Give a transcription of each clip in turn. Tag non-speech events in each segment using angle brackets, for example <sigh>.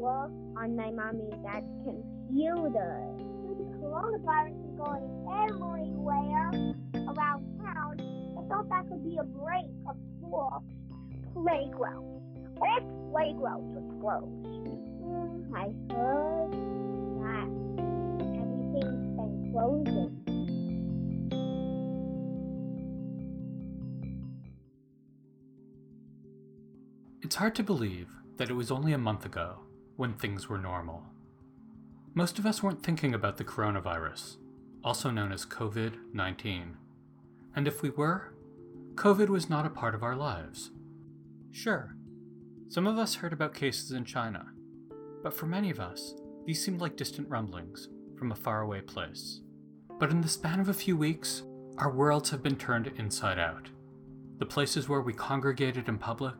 look on my mommy dad's computer. Coronavirus is going everywhere around town. I thought that could be a break of school. Playground. All playgrounds are closed. Mm, I heard that everything's been closing. It's hard to believe that it was only a month ago when things were normal. Most of us weren't thinking about the coronavirus, also known as COVID 19. And if we were, COVID was not a part of our lives. Sure, some of us heard about cases in China, but for many of us, these seemed like distant rumblings from a faraway place. But in the span of a few weeks, our worlds have been turned inside out. The places where we congregated in public,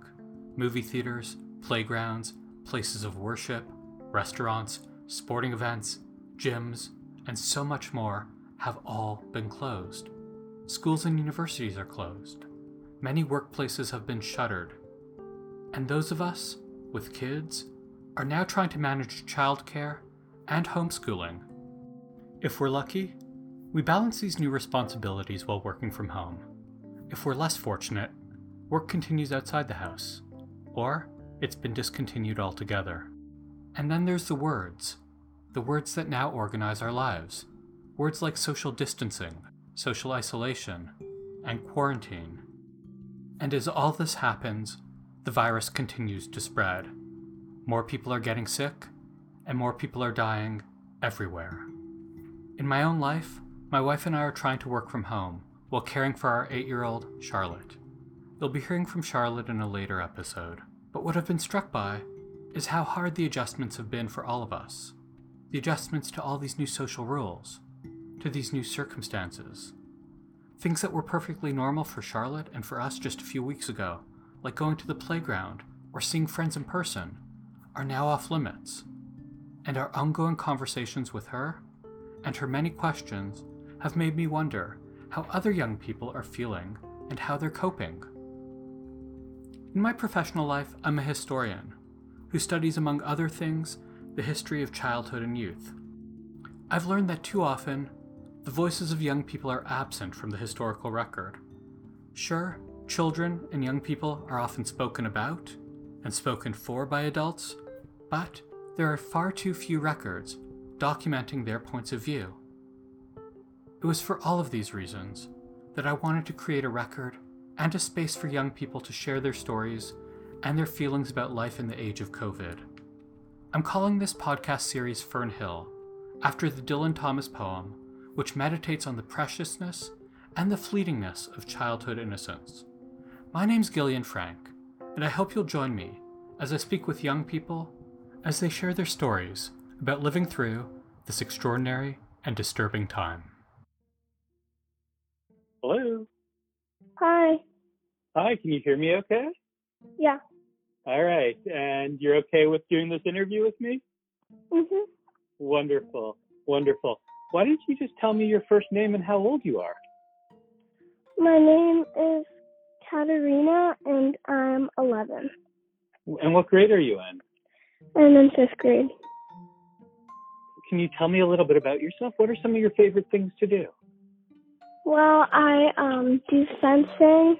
movie theaters, playgrounds, places of worship, restaurants, sporting events, gyms, and so much more have all been closed. Schools and universities are closed. Many workplaces have been shuttered. And those of us with kids are now trying to manage childcare and homeschooling. If we're lucky, we balance these new responsibilities while working from home. If we're less fortunate, work continues outside the house, or it's been discontinued altogether. And then there's the words, the words that now organize our lives. Words like social distancing, social isolation, and quarantine. And as all this happens, the virus continues to spread. More people are getting sick, and more people are dying everywhere. In my own life, my wife and I are trying to work from home while caring for our eight year old, Charlotte. You'll be hearing from Charlotte in a later episode. But what I've been struck by is how hard the adjustments have been for all of us. The adjustments to all these new social rules, to these new circumstances. Things that were perfectly normal for Charlotte and for us just a few weeks ago, like going to the playground or seeing friends in person, are now off limits. And our ongoing conversations with her and her many questions have made me wonder how other young people are feeling and how they're coping. In my professional life, I'm a historian who studies, among other things, the history of childhood and youth. I've learned that too often, the voices of young people are absent from the historical record. Sure, children and young people are often spoken about and spoken for by adults, but there are far too few records documenting their points of view. It was for all of these reasons that I wanted to create a record and a space for young people to share their stories and their feelings about life in the age of COVID. I'm calling this podcast series Fern Hill, after the Dylan Thomas poem, which meditates on the preciousness and the fleetingness of childhood innocence. My name's Gillian Frank, and I hope you'll join me as I speak with young people as they share their stories about living through this extraordinary and disturbing time. Hello. Hi. Hi, can you hear me okay? Yeah. All right. And you're okay with doing this interview with me? Mhm. Wonderful. Wonderful. Why don't you just tell me your first name and how old you are? My name is Katerina, and I'm 11. And what grade are you in? I'm in fifth grade. Can you tell me a little bit about yourself? What are some of your favorite things to do? Well, I um do fencing,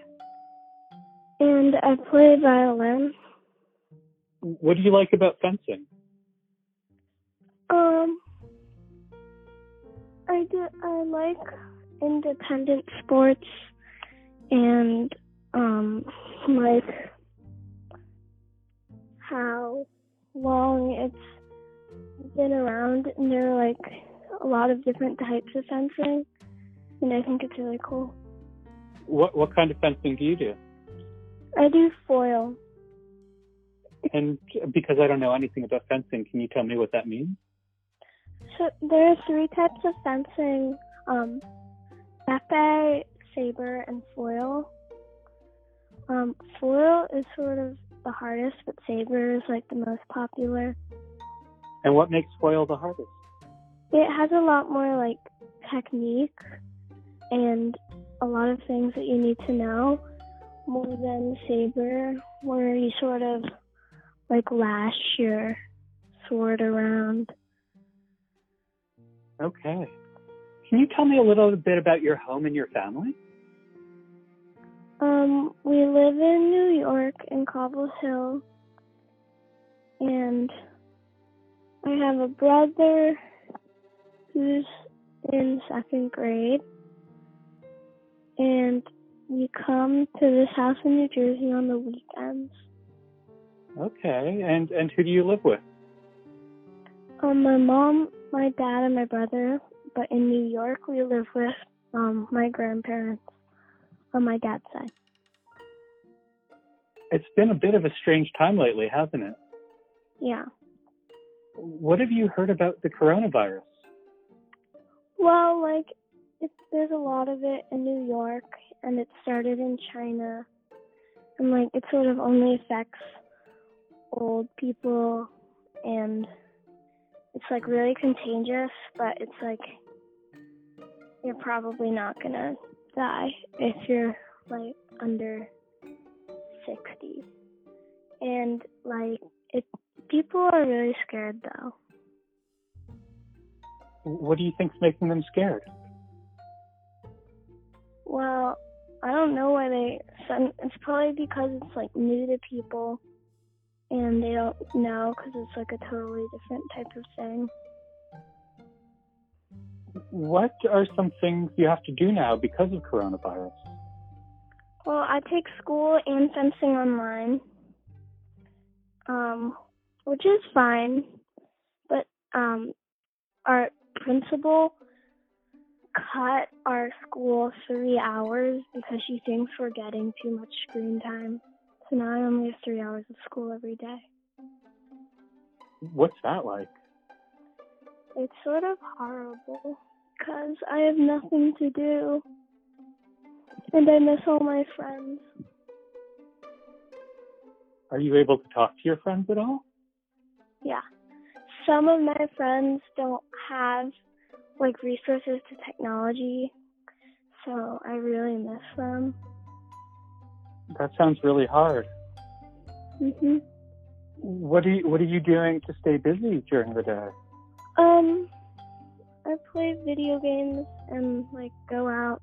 and I play violin. What do you like about fencing? Um, I do. I like independent sports, and um, like how long it's been around, and there are like a lot of different types of fencing, and I think it's really cool. What what kind of fencing do you do? I do foil. And because I don't know anything about fencing, can you tell me what that means? So there are three types of fencing: um, epee, saber, and foil. Um, foil is sort of the hardest, but saber is like the most popular. And what makes foil the hardest? It has a lot more like technique and a lot of things that you need to know more than saber, where you sort of like lash your sword around. Okay. Can you tell me a little bit about your home and your family? Um, we live in New York in Cobble Hill, and I have a brother who's in second grade, and we come to this house in New Jersey on the weekends. Okay. And and who do you live with? Um, my mom, my dad, and my brother. But in New York, we live with um my grandparents on my dad's side. It's been a bit of a strange time lately, hasn't it? Yeah. What have you heard about the coronavirus? Well, like it's there's a lot of it in New York, and it started in China, and like it sort of only affects old people, and it's like really contagious, but it's like you're probably not gonna die if you're like under 60. And like it people are really scared though. What do you think's making them scared? Well, I don't know why they it's probably because it's like new to people and they don't know because it's like a totally different type of thing. What are some things you have to do now because of coronavirus? Well, I take school and fencing online, um, which is fine, but um, our principal cut our school three hours because she thinks we're getting too much screen time. So now I only have three hours of school every day. What's that like? It's sort of horrible because I have nothing to do. And I miss all my friends. Are you able to talk to your friends at all? Yeah. Some of my friends don't have like resources to technology, so I really miss them. That sounds really hard. Mhm. What are you What are you doing to stay busy during the day? Um, I play video games and like go out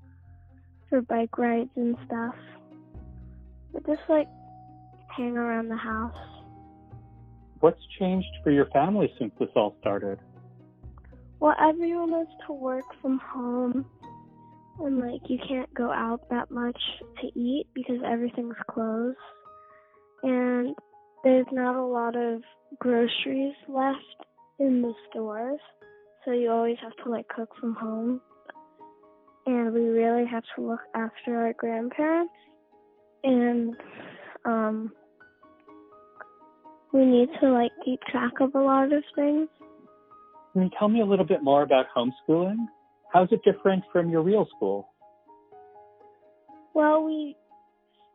for bike rides and stuff. But just like hang around the house. What's changed for your family since this all started? Well, everyone has to work from home, and like you can't go out that much to eat because everything's closed, and there's not a lot of groceries left in the stores, so you always have to like cook from home. And we really have to look after our grandparents, and um, we need to like keep track of a lot of things. Can you tell me a little bit more about homeschooling? How's it different from your real school? Well, we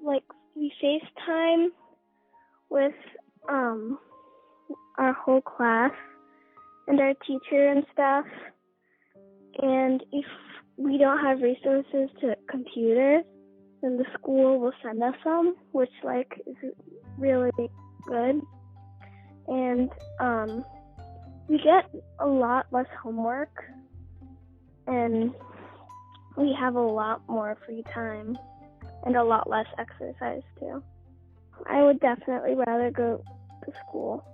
like we FaceTime with um our whole class and our teacher and stuff. And if we don't have resources to computers, then the school will send us some, which like is really good. And um we get a lot less homework and we have a lot more free time and a lot less exercise too. I would definitely rather go to school.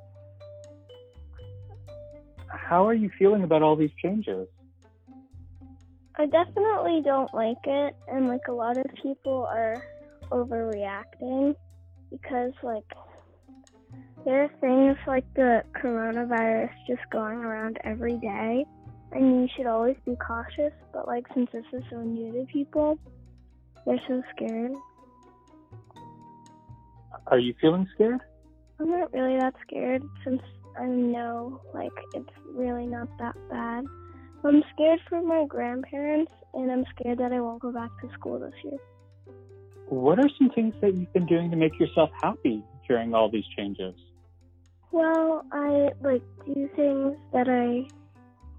How are you feeling about all these changes? I definitely don't like it, and like a lot of people are overreacting because, like, there are things like the coronavirus just going around every day, and you should always be cautious. But, like, since this is so new to people, they're so scared. Are you feeling scared? I'm not really that scared since I know, like, it's really not that bad. I'm scared for my grandparents, and I'm scared that I won't go back to school this year. What are some things that you've been doing to make yourself happy during all these changes? Well, I like do things that I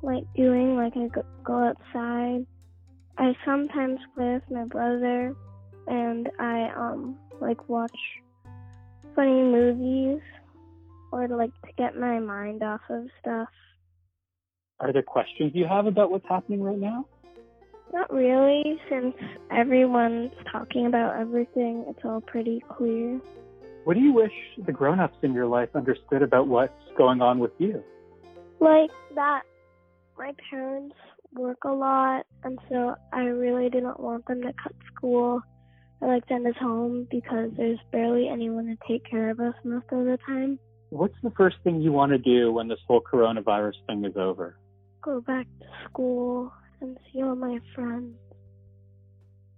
like doing, like I go, outside. I sometimes play with my brother, and I um like watch funny movies, or like to get my mind off of stuff. Are there questions you have about what's happening right now? Not really, since everyone's talking about everything, it's all pretty clear. What do you wish the grown ups in your life understood about what's going on with you? Like that my parents work a lot, and so I really didn't want them to cut school or like send us home because there's barely anyone to take care of us most of the time. What's the first thing you want to do when this whole coronavirus thing is over? Go back to school and see all my friends.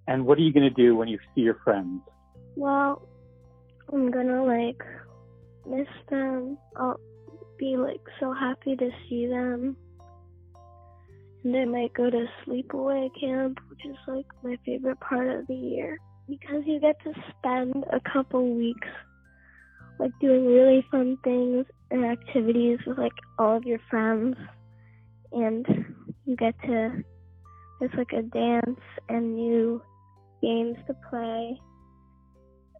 And what are you going to do when you see your friends? Well, I'm gonna like miss them. I'll be like so happy to see them. And I might go to sleepaway camp, which is like my favorite part of the year because you get to spend a couple weeks like doing really fun things and activities with like all of your friends and you get to there's like a dance and new games to play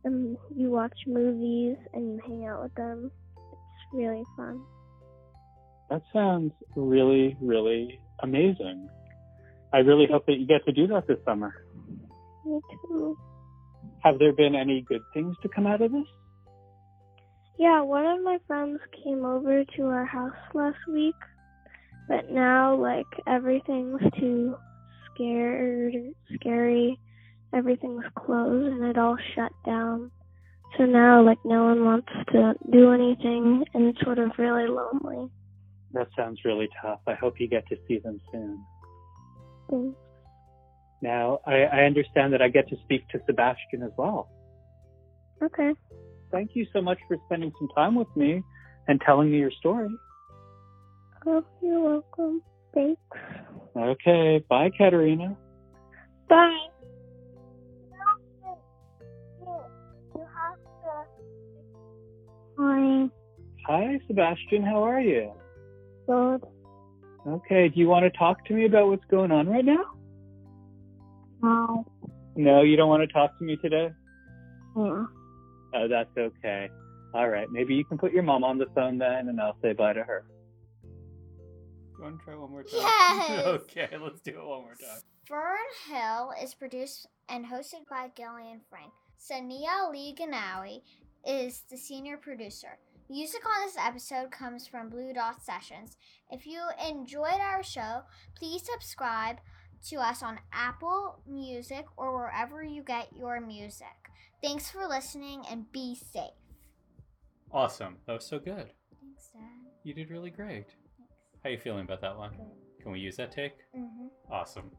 and you watch movies and you hang out with them it's really fun That sounds really, really amazing. I really hope that you get to do that this summer. me too Have there been any good things to come out of this? yeah one of my friends came over to our house last week but now like everything's too scared scary everything's closed and it all shut down so now like no one wants to do anything and it's sort of really lonely That sounds really tough. I hope you get to see them soon. Thanks. Now, I, I understand that I get to speak to Sebastian as well. okay Thank you so much for spending some time with me and telling me your story. oh you're welcome thanks Okay, bye, Katerina. bye Hi. Hi, Sebastian. How are you? Good. Okay, do you want to talk to me about what's going on right now? No. No, you don't want to talk to me today? Yeah. Oh, that's okay. All right, maybe you can put your mom on the phone then, and I'll say bye to her. You want to try one more time? Yes. <laughs> okay, let's do it one more time. Fern Hill is produced and hosted by Gillian Frank. Saniya Lee Ghanoui is the senior producer. Music on this episode comes from Blue Dot Sessions. If you enjoyed our show, please subscribe to us on Apple Music or wherever you get your music. Thanks for listening and be safe. Awesome. That was so good. Thanks, Dad. You did really great. Thanks. How you feeling about that one? Good. Can we use that take? Mm-hmm. Awesome.